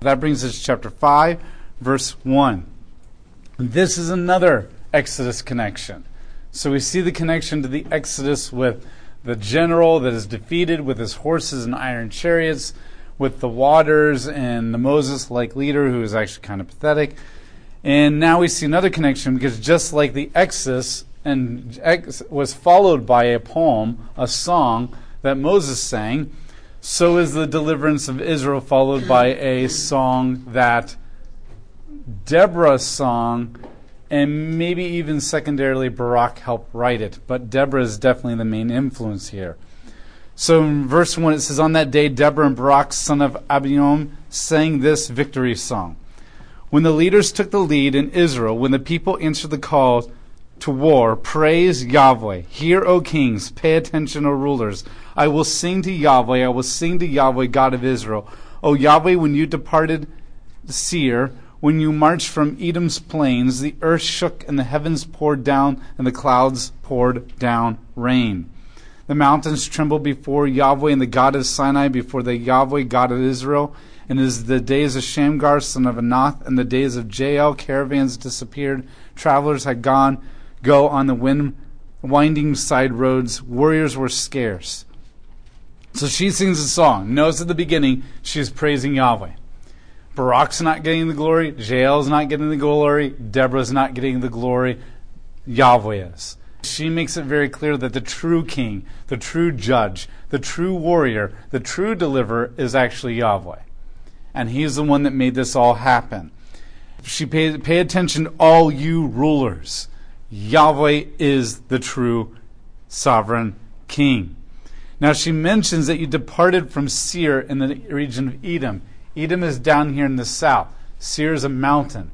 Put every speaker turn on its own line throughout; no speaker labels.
That brings us to chapter 5, verse 1. This is another Exodus connection. So we see the connection to the Exodus with the general that is defeated with his horses and iron chariots, with the waters and the Moses like leader who is actually kind of pathetic. And now we see another connection because just like the Exodus and was followed by a poem, a song that Moses sang, so is the deliverance of Israel followed by a song that Deborah song and maybe even secondarily Barak helped write it, but Deborah is definitely the main influence here. So in verse 1 it says, On that day Deborah and Barak, son of Abinoam, sang this victory song. When the leaders took the lead in Israel, when the people answered the call to war, praise Yahweh. Hear, O kings, pay attention, O rulers. I will sing to Yahweh, I will sing to Yahweh, God of Israel. O Yahweh, when you departed Seir, when you marched from Edom's plains, the earth shook and the heavens poured down and the clouds poured down rain. The mountains trembled before Yahweh and the God of Sinai, before the Yahweh God of Israel. And as the days of Shamgar, son of Anath, and the days of Jael, caravans disappeared. Travelers had gone, go on the wind, winding side roads. Warriors were scarce. So she sings a song. Knows at the beginning she's praising Yahweh. Barak's not getting the glory. Jael's not getting the glory. Deborah's not getting the glory. Yahweh is. She makes it very clear that the true king, the true judge, the true warrior, the true deliverer is actually Yahweh. And he's the one that made this all happen. She pay, pay attention, all you rulers. Yahweh is the true sovereign king. Now she mentions that you departed from Seir in the region of Edom. Edom is down here in the south. Seir is a mountain.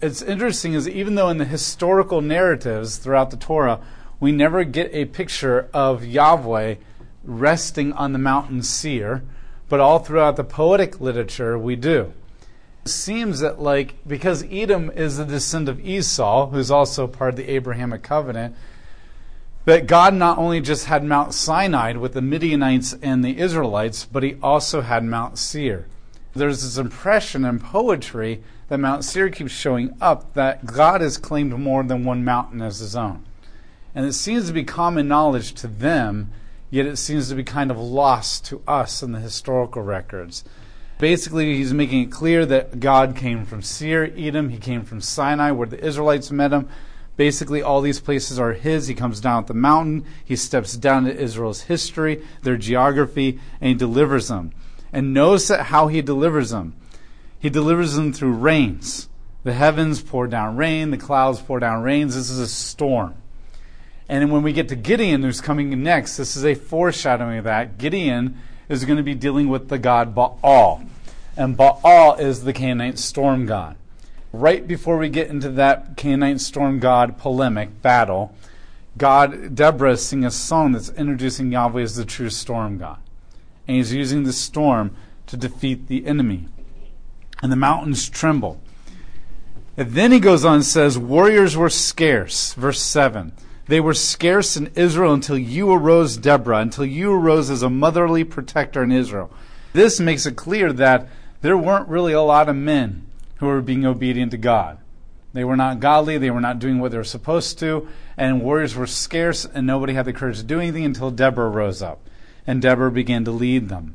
It's interesting is even though in the historical narratives throughout the Torah, we never get a picture of Yahweh resting on the mountain Seir, but all throughout the poetic literature we do. It seems that like because Edom is a descendant of Esau, who's also part of the Abrahamic covenant, that God not only just had Mount Sinai with the Midianites and the Israelites, but he also had Mount Seir there's this impression in poetry that Mount Seir keeps showing up that God has claimed more than one mountain as his own. And it seems to be common knowledge to them, yet it seems to be kind of lost to us in the historical records. Basically, he's making it clear that God came from Seir, Edom, he came from Sinai, where the Israelites met him. Basically, all these places are his. He comes down the mountain, he steps down to Israel's history, their geography, and he delivers them. And notice how he delivers them. He delivers them through rains. The heavens pour down rain, the clouds pour down rains. This is a storm. And when we get to Gideon, who's coming next, this is a foreshadowing of that. Gideon is going to be dealing with the god Baal. And Baal is the Canaanite storm god. Right before we get into that Canaanite storm god polemic battle, God, Deborah is singing a song that's introducing Yahweh as the true storm god and he's using the storm to defeat the enemy. And the mountains tremble. And then he goes on and says, Warriors were scarce. Verse 7. They were scarce in Israel until you arose, Deborah, until you arose as a motherly protector in Israel. This makes it clear that there weren't really a lot of men who were being obedient to God. They were not godly, they were not doing what they were supposed to, and warriors were scarce, and nobody had the courage to do anything until Deborah rose up and Deborah began to lead them.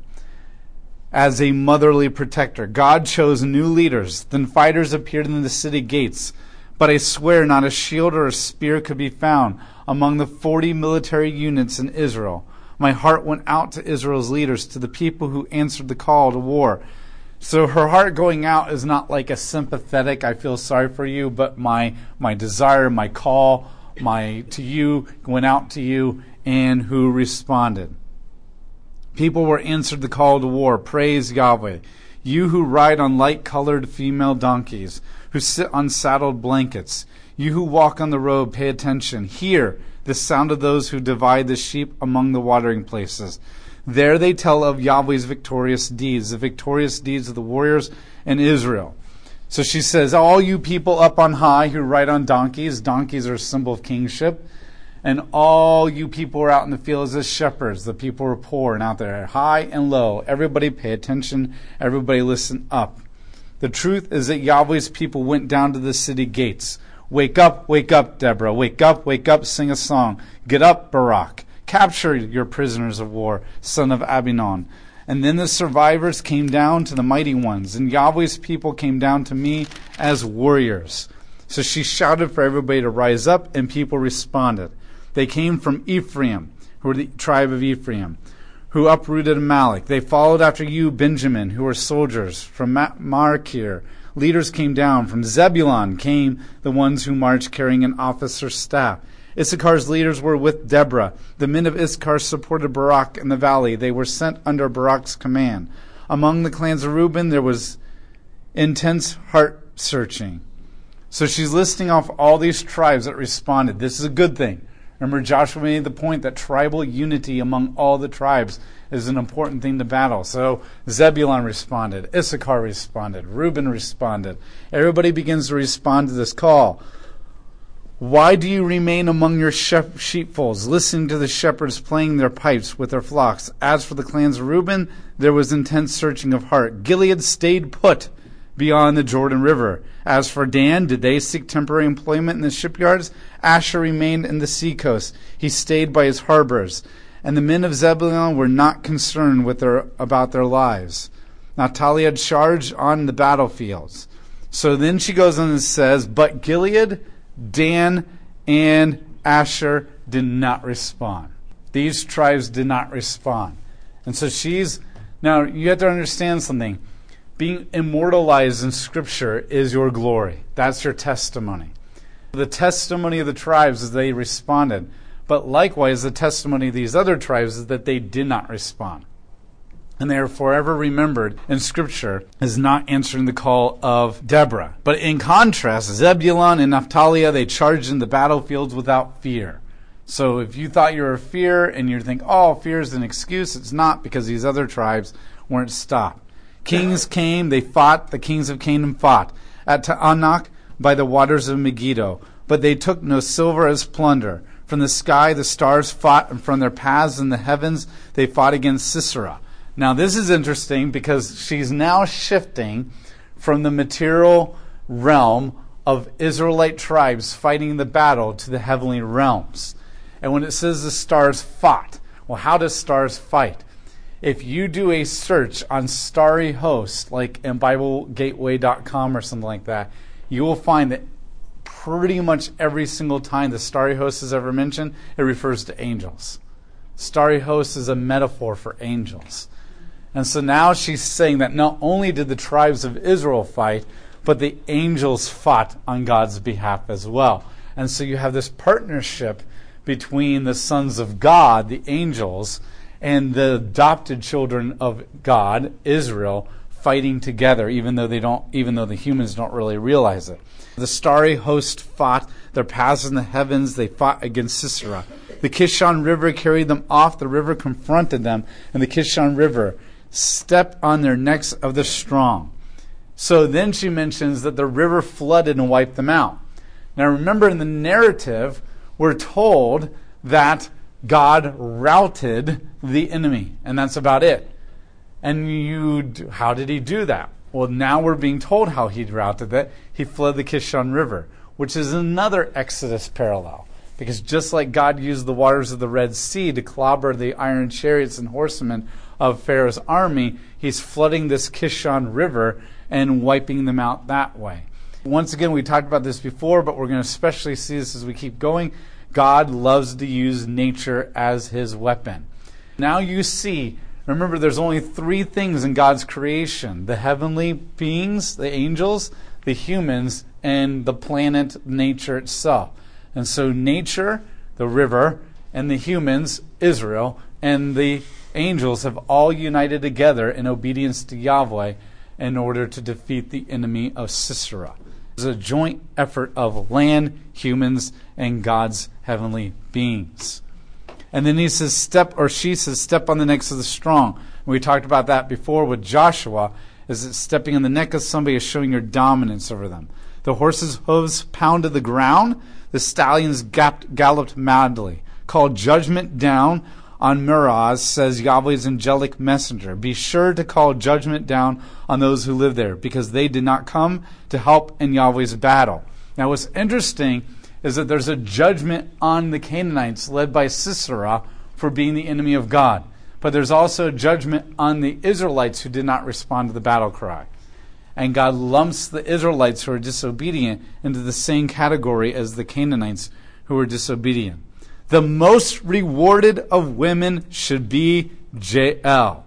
As a motherly protector, God chose new leaders. Then fighters appeared in the city gates. But I swear not a shield or a spear could be found among the 40 military units in Israel. My heart went out to Israel's leaders, to the people who answered the call to war. So her heart going out is not like a sympathetic, I feel sorry for you, but my, my desire, my call, my to you went out to you, and who responded. People were answered the call to war. Praise Yahweh. You who ride on light colored female donkeys, who sit on saddled blankets, you who walk on the road, pay attention. Hear the sound of those who divide the sheep among the watering places. There they tell of Yahweh's victorious deeds, the victorious deeds of the warriors in Israel. So she says, All you people up on high who ride on donkeys, donkeys are a symbol of kingship and all you people were out in the fields as shepherds. The people were poor and out there, high and low. Everybody pay attention. Everybody listen up. The truth is that Yahweh's people went down to the city gates. Wake up, wake up, Deborah. Wake up, wake up, sing a song. Get up, Barak. Capture your prisoners of war, son of Abinoam. And then the survivors came down to the mighty ones, and Yahweh's people came down to me as warriors. So she shouted for everybody to rise up, and people responded. They came from Ephraim, who were the tribe of Ephraim, who uprooted Amalek. They followed after you, Benjamin, who were soldiers from Machir. Leaders came down. From Zebulun came the ones who marched carrying an officer's staff. Issachar's leaders were with Deborah. The men of Issachar supported Barak in the valley. They were sent under Barak's command. Among the clans of Reuben, there was intense heart searching. So she's listing off all these tribes that responded. This is a good thing. Remember, Joshua made the point that tribal unity among all the tribes is an important thing to battle. So Zebulun responded, Issachar responded, Reuben responded. Everybody begins to respond to this call. Why do you remain among your sheepfolds, listening to the shepherds playing their pipes with their flocks? As for the clans of Reuben, there was intense searching of heart. Gilead stayed put beyond the Jordan River. As for Dan, did they seek temporary employment in the shipyards? Asher remained in the seacoast. He stayed by his harbors. And the men of Zebulun were not concerned with their, about their lives. Naphtali had charged on the battlefields. So then she goes on and says, But Gilead Dan and Asher did not respond. These tribes did not respond. And so she's, now you have to understand something. Being immortalized in Scripture is your glory. That's your testimony. The testimony of the tribes is they responded. But likewise, the testimony of these other tribes is that they did not respond and they are forever remembered in Scripture as not answering the call of Deborah. But in contrast, Zebulun and Naphtali, they charged in the battlefields without fear. So if you thought you were a fear and you think, oh, fear is an excuse, it's not because these other tribes weren't stopped. Kings came, they fought, the kings of Canaan fought. At Taanach by the waters of Megiddo, but they took no silver as plunder. From the sky the stars fought, and from their paths in the heavens they fought against Sisera. Now, this is interesting because she's now shifting from the material realm of Israelite tribes fighting the battle to the heavenly realms. And when it says the stars fought, well, how does stars fight? If you do a search on starry Host, like in BibleGateway.com or something like that, you will find that pretty much every single time the starry host is ever mentioned, it refers to angels. Starry host is a metaphor for angels. And so now she's saying that not only did the tribes of Israel fight, but the angels fought on God's behalf as well. And so you have this partnership between the sons of God, the angels, and the adopted children of God, Israel, fighting together, even though they don't, even though the humans don't really realize it. The starry host fought their paths in the heavens. They fought against Sisera. The Kishon River carried them off. The river confronted them, and the Kishon River stepped on their necks of the strong. So then she mentions that the river flooded and wiped them out. Now remember, in the narrative, we're told that God routed the enemy, and that's about it. And you, how did he do that? Well, now we're being told how he routed that. He fled the Kishon River, which is another Exodus parallel. Because just like God used the waters of the Red Sea to clobber the iron chariots and horsemen of Pharaoh's army, he's flooding this Kishon River and wiping them out that way. Once again, we talked about this before, but we're going to especially see this as we keep going. God loves to use nature as his weapon. Now you see, remember, there's only three things in God's creation the heavenly beings, the angels, the humans, and the planet, nature itself. And so, nature, the river, and the humans, Israel, and the angels have all united together in obedience to Yahweh in order to defeat the enemy of Sisera. It's a joint effort of land, humans, and God's heavenly beings. And then he says, step, or she says, step on the necks of the strong. And we talked about that before with Joshua, is that stepping on the neck of somebody is showing your dominance over them. The horse's hooves pounded the ground, the stallions galloped madly, called judgment down on Meroz, says Yahweh's angelic messenger. Be sure to call judgment down on those who live there, because they did not come to help in Yahweh's battle. Now, what's interesting is that there's a judgment on the Canaanites led by Sisera for being the enemy of God. But there's also a judgment on the Israelites who did not respond to the battle cry. And God lumps the Israelites who are disobedient into the same category as the Canaanites who were disobedient. The most rewarded of women should be Jael.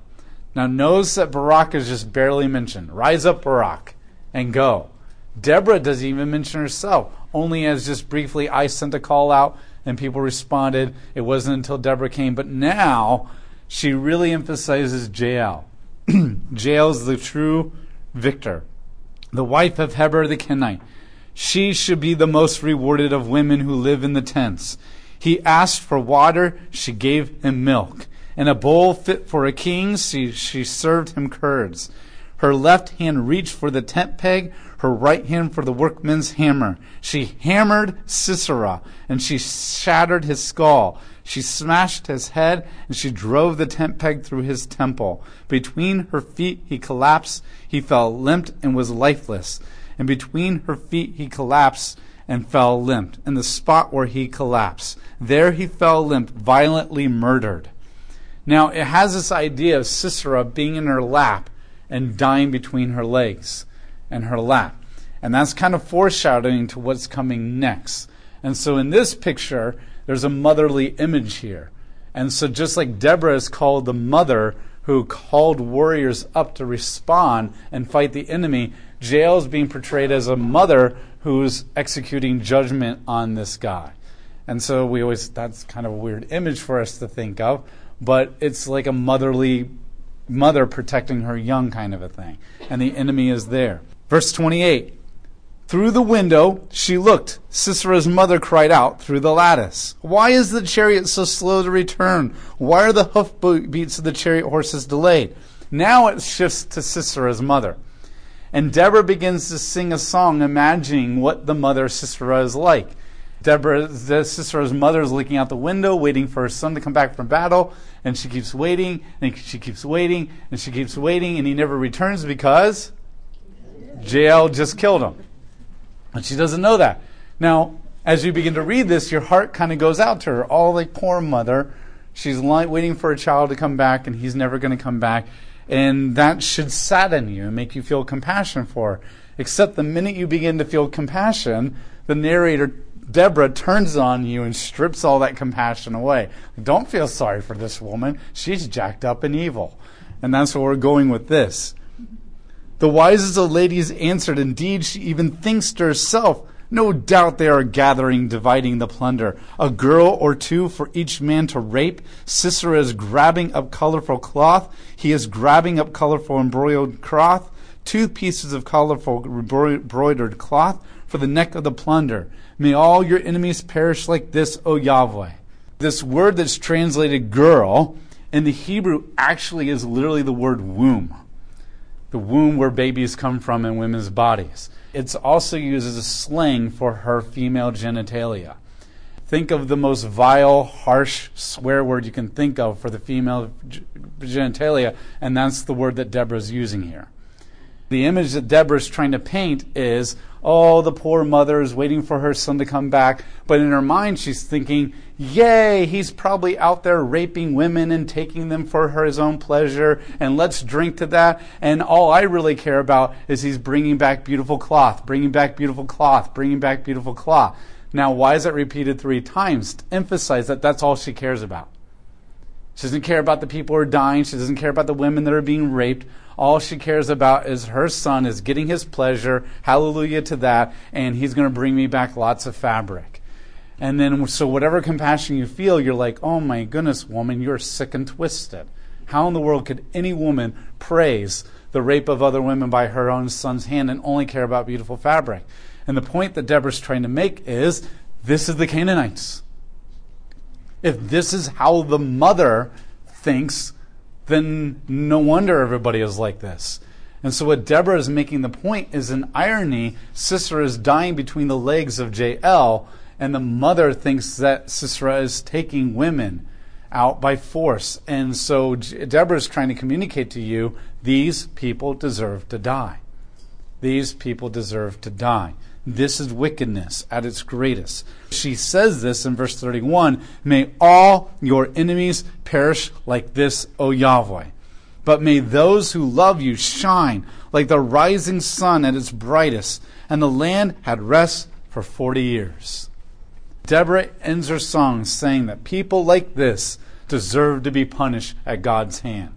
Now, notice that Barak is just barely mentioned. Rise up, Barak, and go. Deborah doesn't even mention herself, only as just briefly, I sent a call out and people responded. It wasn't until Deborah came. But now she really emphasizes Jael. Jael is the true victor, the wife of Heber the Kenite. She should be the most rewarded of women who live in the tents. He asked for water, she gave him milk. In a bowl fit for a king, she, she served him curds. Her left hand reached for the tent peg, her right hand for the workman's hammer. She hammered Sisera, and she shattered his skull. She smashed his head, and she drove the tent peg through his temple. Between her feet he collapsed, he fell limp and was lifeless. And between her feet he collapsed and fell limp. In the spot where he collapsed, there he fell limp, violently murdered. Now, it has this idea of Sisera being in her lap and dying between her legs and her lap. And that's kind of foreshadowing to what's coming next. And so in this picture, there's a motherly image here. And so just like Deborah is called the mother who called warriors up to respond and fight the enemy, Jael is being portrayed as a mother who's executing judgment on this guy. And so we always, that's kind of a weird image for us to think of, but it's like a motherly mother protecting her young kind of a thing. And the enemy is there. Verse 28. Through the window she looked. Sisera's mother cried out through the lattice. Why is the chariot so slow to return? Why are the hoof beats of the chariot horses delayed? Now it shifts to Sisera's mother. And Deborah begins to sing a song imagining what the mother Sisera is like. Deborah, Sisera's mother is looking out the window, waiting for her son to come back from battle, and she keeps waiting, and she keeps waiting, and she keeps waiting, and he never returns because Jael just killed him. And she doesn't know that. Now, as you begin to read this, your heart kind of goes out to her. Oh, like poor mother. She's waiting for a child to come back, and he's never going to come back. And that should sadden you and make you feel compassion for her. Except the minute you begin to feel compassion, the narrator, Deborah, turns on you and strips all that compassion away. Don't feel sorry for this woman. She's jacked up and evil. And that's where we're going with this. The wisest of ladies answered, Indeed, she even thinks to herself, no doubt they are gathering, dividing the plunder. A girl or two for each man to rape. Sisera is grabbing up colorful cloth. He is grabbing up colorful embroidered cloth. Two pieces of colorful embroidered cloth for the neck of the plunder. May all your enemies perish like this, O Yahweh. This word that's translated girl in the Hebrew actually is literally the word womb. The womb where babies come from in women's bodies. It's also used as a slang for her female genitalia. Think of the most vile, harsh swear word you can think of for the female genitalia, and that's the word that Deborah's using here. The image that Deborah's trying to paint is oh, the poor mother is waiting for her son to come back. But in her mind, she's thinking, yay, he's probably out there raping women and taking them for his own pleasure, and let's drink to that. And all I really care about is he's bringing back beautiful cloth, bringing back beautiful cloth, bringing back beautiful cloth. Now, why is that repeated three times? To emphasize that that's all she cares about. She doesn't care about the people who are dying. She doesn't care about the women that are being raped. All she cares about is her son is getting his pleasure. Hallelujah to that. And he's going to bring me back lots of fabric. And then, so whatever compassion you feel, you're like, oh my goodness, woman, you're sick and twisted. How in the world could any woman praise the rape of other women by her own son's hand and only care about beautiful fabric? And the point that Deborah's trying to make is this is the Canaanites. If this is how the mother thinks, then no wonder everybody is like this. And so, what Deborah is making the point is an irony. Sisera is dying between the legs of Jael, and the mother thinks that Sisera is taking women. out by force. And so Deborah is trying to communicate to you these people deserve to die. These people deserve to die. This is wickedness at its greatest. She says this in verse 31 May all your enemies perish like this, O Yahweh. But may those who love you shine like the rising sun at its brightest. And the land had rest for 40 years. Deborah ends her song saying that people like this deserve to be punished at God's hand.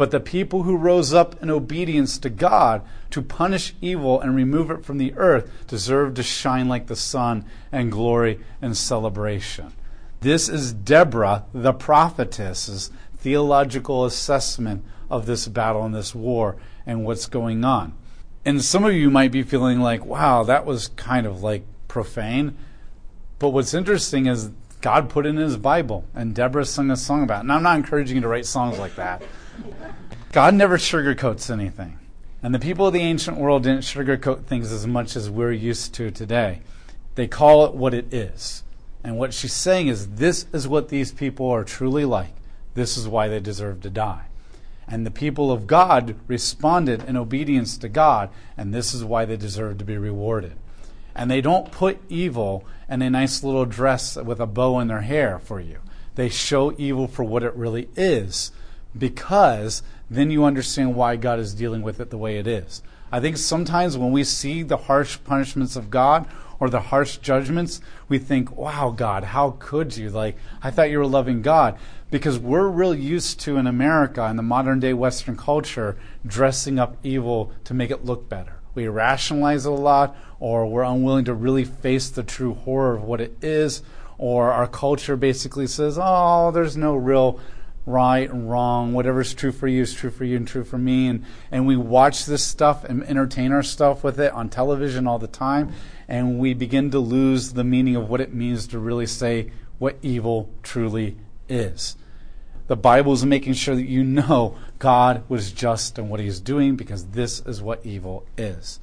But the people who rose up in obedience to God to punish evil and remove it from the earth deserve to shine like the sun and glory and celebration. This is Deborah, the prophetess's theological assessment of this battle and this war and what's going on. And some of you might be feeling like, wow, that was kind of like profane. But what's interesting is God put it in his Bible, and Deborah sung a song about it. And I'm not encouraging you to write songs like that. God never sugarcoats anything. And the people of the ancient world didn't sugarcoat things as much as we're used to today. They call it what it is. And what she's saying is this is what these people are truly like. This is why they deserve to die. And the people of God responded in obedience to God, and this is why they deserve to be rewarded. And they don't put evil in a nice little dress with a bow in their hair for you. They show evil for what it really is because then you understand why God is dealing with it the way it is. I think sometimes when we see the harsh punishments of God or the harsh judgments, we think, wow, God, how could you? Like, I thought you were loving God. Because we're real used to in America, in the modern day Western culture, dressing up evil to make it look better. We rationalize it a lot, or we're unwilling to really face the true horror of what it is, or our culture basically says, oh, there's no real right and wrong. Whatever's true for you is true for you and true for me. And, and we watch this stuff and entertain ourselves with it on television all the time. And we begin to lose the meaning of what it means to really say what evil truly is. The Bible is making sure that you know God was just in what he's doing because this is what evil is.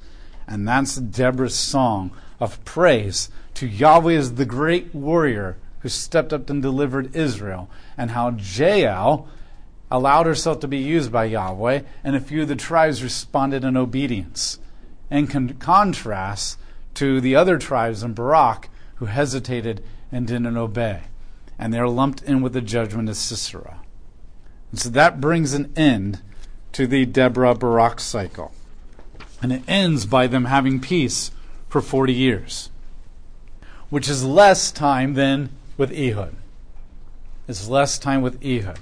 And that's Deborah's song of praise to Yahweh as the great warrior who stepped up and delivered Israel, and how Jael allowed herself to be used by Yahweh, and a few of the tribes responded in obedience. In con- contrast to the other tribes in Barak who hesitated and didn't obey. And they're lumped in with the judgment of Sisera. And so that brings an end to the Deborah Barak cycle. And it ends by them having peace for 40 years, which is less time than with Ehud. It's less time with Ehud.